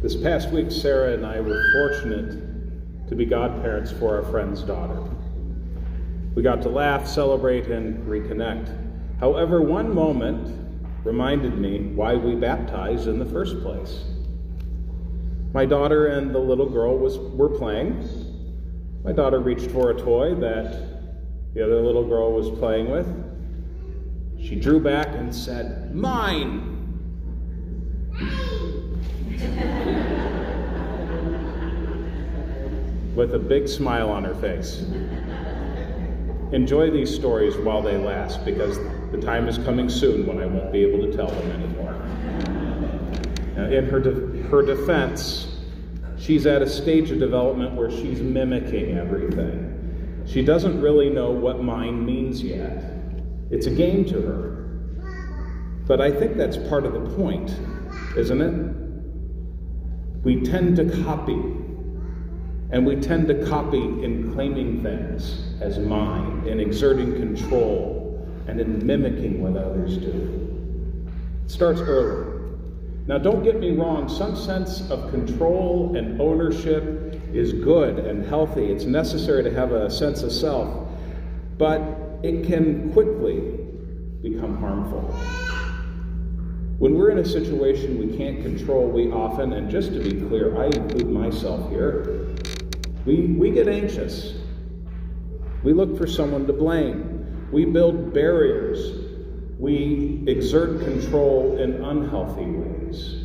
This past week, Sarah and I were fortunate to be godparents for our friend's daughter. We got to laugh, celebrate, and reconnect. However, one moment reminded me why we baptized in the first place. My daughter and the little girl was, were playing. My daughter reached for a toy that the other little girl was playing with. She drew back and said, Mine! With a big smile on her face. Enjoy these stories while they last because the time is coming soon when I won't be able to tell them anymore. Now, in her, de- her defense, she's at a stage of development where she's mimicking everything. She doesn't really know what mine means yet. It's a game to her. But I think that's part of the point, isn't it? We tend to copy and we tend to copy in claiming things as mine, in exerting control, and in mimicking what others do. It starts early. Now, don't get me wrong, some sense of control and ownership is good and healthy. It's necessary to have a sense of self, but it can quickly become harmful. When we're in a situation we can't control, we often, and just to be clear, I include myself here, we, we get anxious. We look for someone to blame. We build barriers. We exert control in unhealthy ways.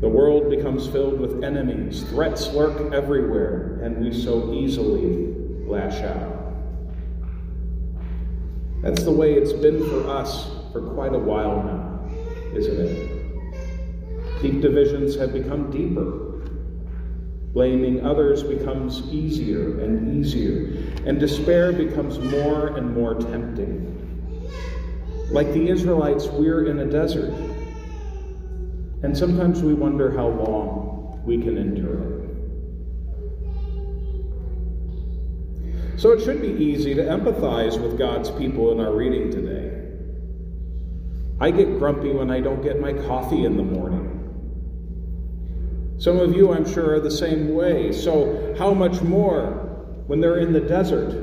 The world becomes filled with enemies. Threats lurk everywhere, and we so easily lash out. That's the way it's been for us for quite a while now, isn't it? Deep divisions have become deeper. Blaming others becomes easier and easier, and despair becomes more and more tempting. Like the Israelites, we're in a desert, and sometimes we wonder how long we can endure it. So it should be easy to empathize with God's people in our reading today. I get grumpy when I don't get my coffee in the morning. Some of you, I'm sure, are the same way. So, how much more when they're in the desert,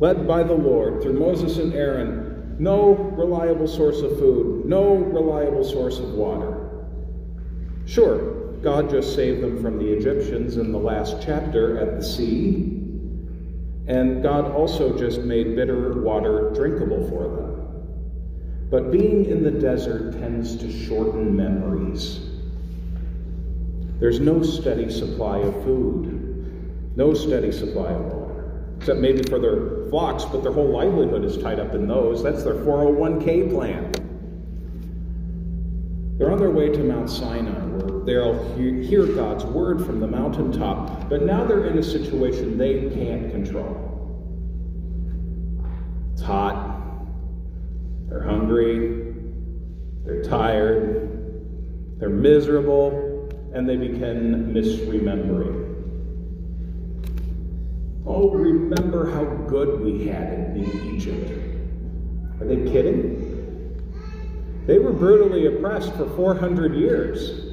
led by the Lord through Moses and Aaron, no reliable source of food, no reliable source of water. Sure, God just saved them from the Egyptians in the last chapter at the sea, and God also just made bitter water drinkable for them. But being in the desert tends to shorten memories. There's no steady supply of food, no steady supply of water, except maybe for their flocks, but their whole livelihood is tied up in those. That's their 401k plan. They're on their way to Mount Sinai, where they'll hear God's word from the mountaintop, but now they're in a situation they can't control. It's hot, they're hungry, they're tired, they're miserable, and they begin misremembering. Oh, remember how good we had it in Egypt. Are they kidding? They were brutally oppressed for 400 years.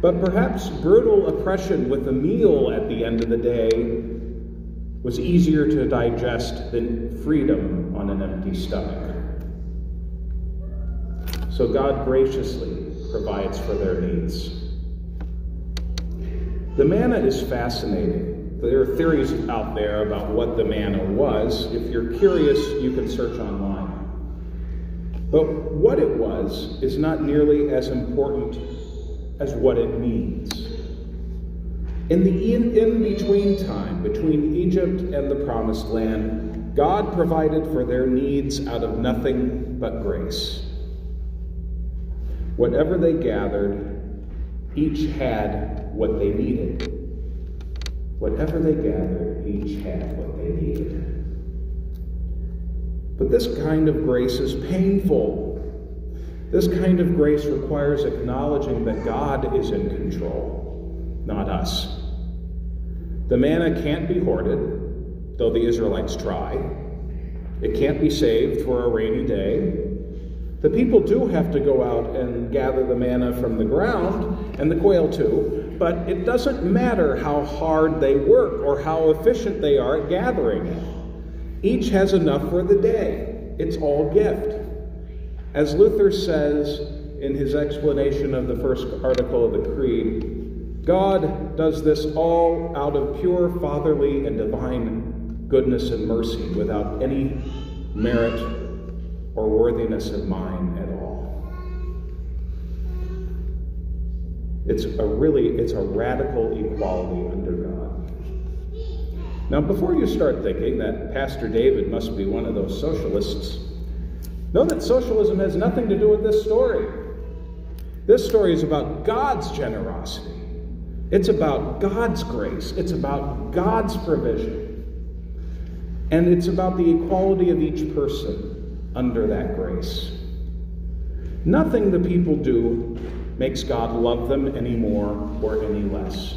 But perhaps brutal oppression with a meal at the end of the day was easier to digest than freedom on an empty stomach. So God graciously provides for their needs. The manna is fascinating. There are theories out there about what the manna was. If you're curious, you can search online. But what it was is not nearly as important as what it means. In the in, in between time, between Egypt and the Promised Land, God provided for their needs out of nothing but grace. Whatever they gathered, each had what they needed. Whatever they gathered, each had what they needed. But this kind of grace is painful. This kind of grace requires acknowledging that God is in control, not us. The manna can't be hoarded, though the Israelites try. It can't be saved for a rainy day. The people do have to go out and gather the manna from the ground, and the quail too, but it doesn't matter how hard they work or how efficient they are at gathering. Each has enough for the day. It's all gift. As Luther says in his explanation of the first article of the Creed, God does this all out of pure fatherly and divine goodness and mercy without any merit or worthiness of mine at all. It's a really, it's a radical equality under God. Now, before you start thinking that Pastor David must be one of those socialists, know that socialism has nothing to do with this story. This story is about God's generosity. It's about God's grace. It's about God's provision. And it's about the equality of each person under that grace. Nothing the people do makes God love them any more or any less.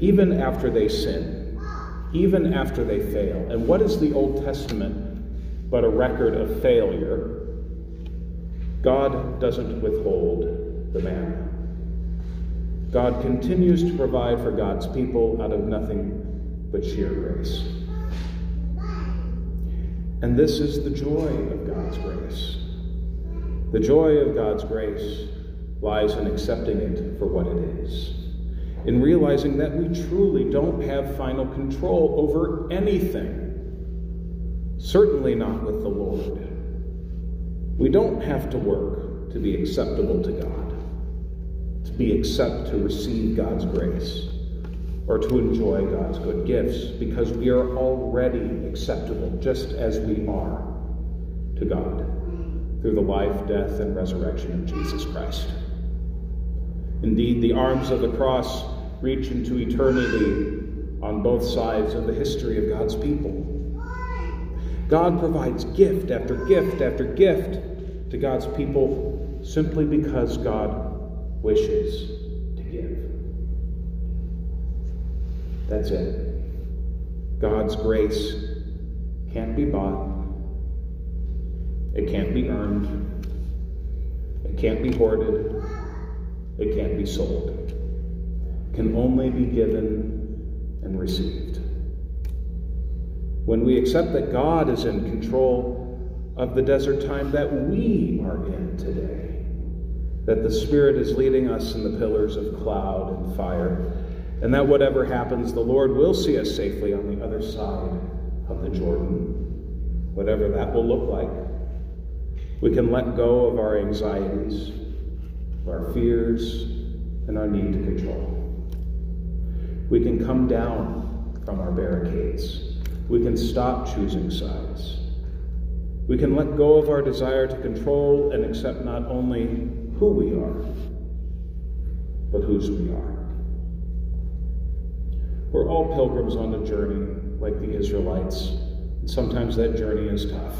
Even after they sin, even after they fail. And what is the Old Testament but a record of failure? God doesn't withhold the manna. God continues to provide for God's people out of nothing but sheer grace. And this is the joy of God's grace. The joy of God's grace lies in accepting it for what it is, in realizing that we truly don't have final control over anything, certainly not with the Lord. We don't have to work to be acceptable to God, to be accept to receive God's grace or to enjoy God's good gifts because we are already acceptable just as we are to God through the life, death, and resurrection of Jesus Christ. Indeed, the arms of the cross reach into eternity on both sides of the history of God's people. God provides gift after gift after gift to God's people simply because God wishes to give. That's it. God's grace can't be bought, it can't be earned, it can't be hoarded, it can't be sold. It can only be given and received. When we accept that God is in control of the desert time that we are in today, that the Spirit is leading us in the pillars of cloud and fire, and that whatever happens, the Lord will see us safely on the other side of the Jordan, whatever that will look like. We can let go of our anxieties, our fears, and our need to control. We can come down from our barricades. We can stop choosing sides. We can let go of our desire to control and accept not only who we are, but whose we are. We're all pilgrims on a journey, like the Israelites. And sometimes that journey is tough.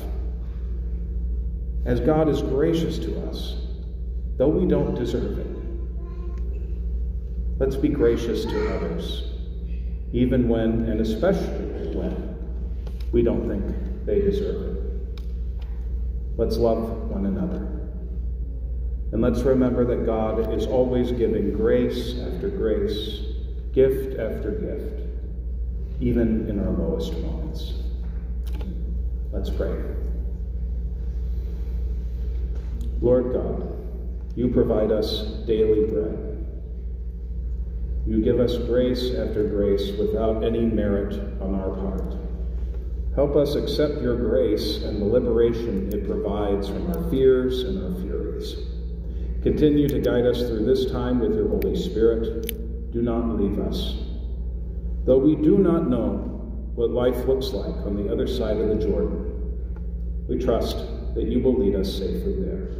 As God is gracious to us, though we don't deserve it, let's be gracious to others, even when, and especially when, we don't think they deserve it. Let's love one another. And let's remember that God is always giving grace after grace gift after gift, even in our lowest moments. Let's pray. Lord God, you provide us daily bread. You give us grace after grace without any merit on our part. Help us accept your grace and the liberation it provides from our fears and our furies. Continue to guide us through this time with your Holy Spirit do not leave us. Though we do not know what life looks like on the other side of the Jordan, we trust that you will lead us safely there.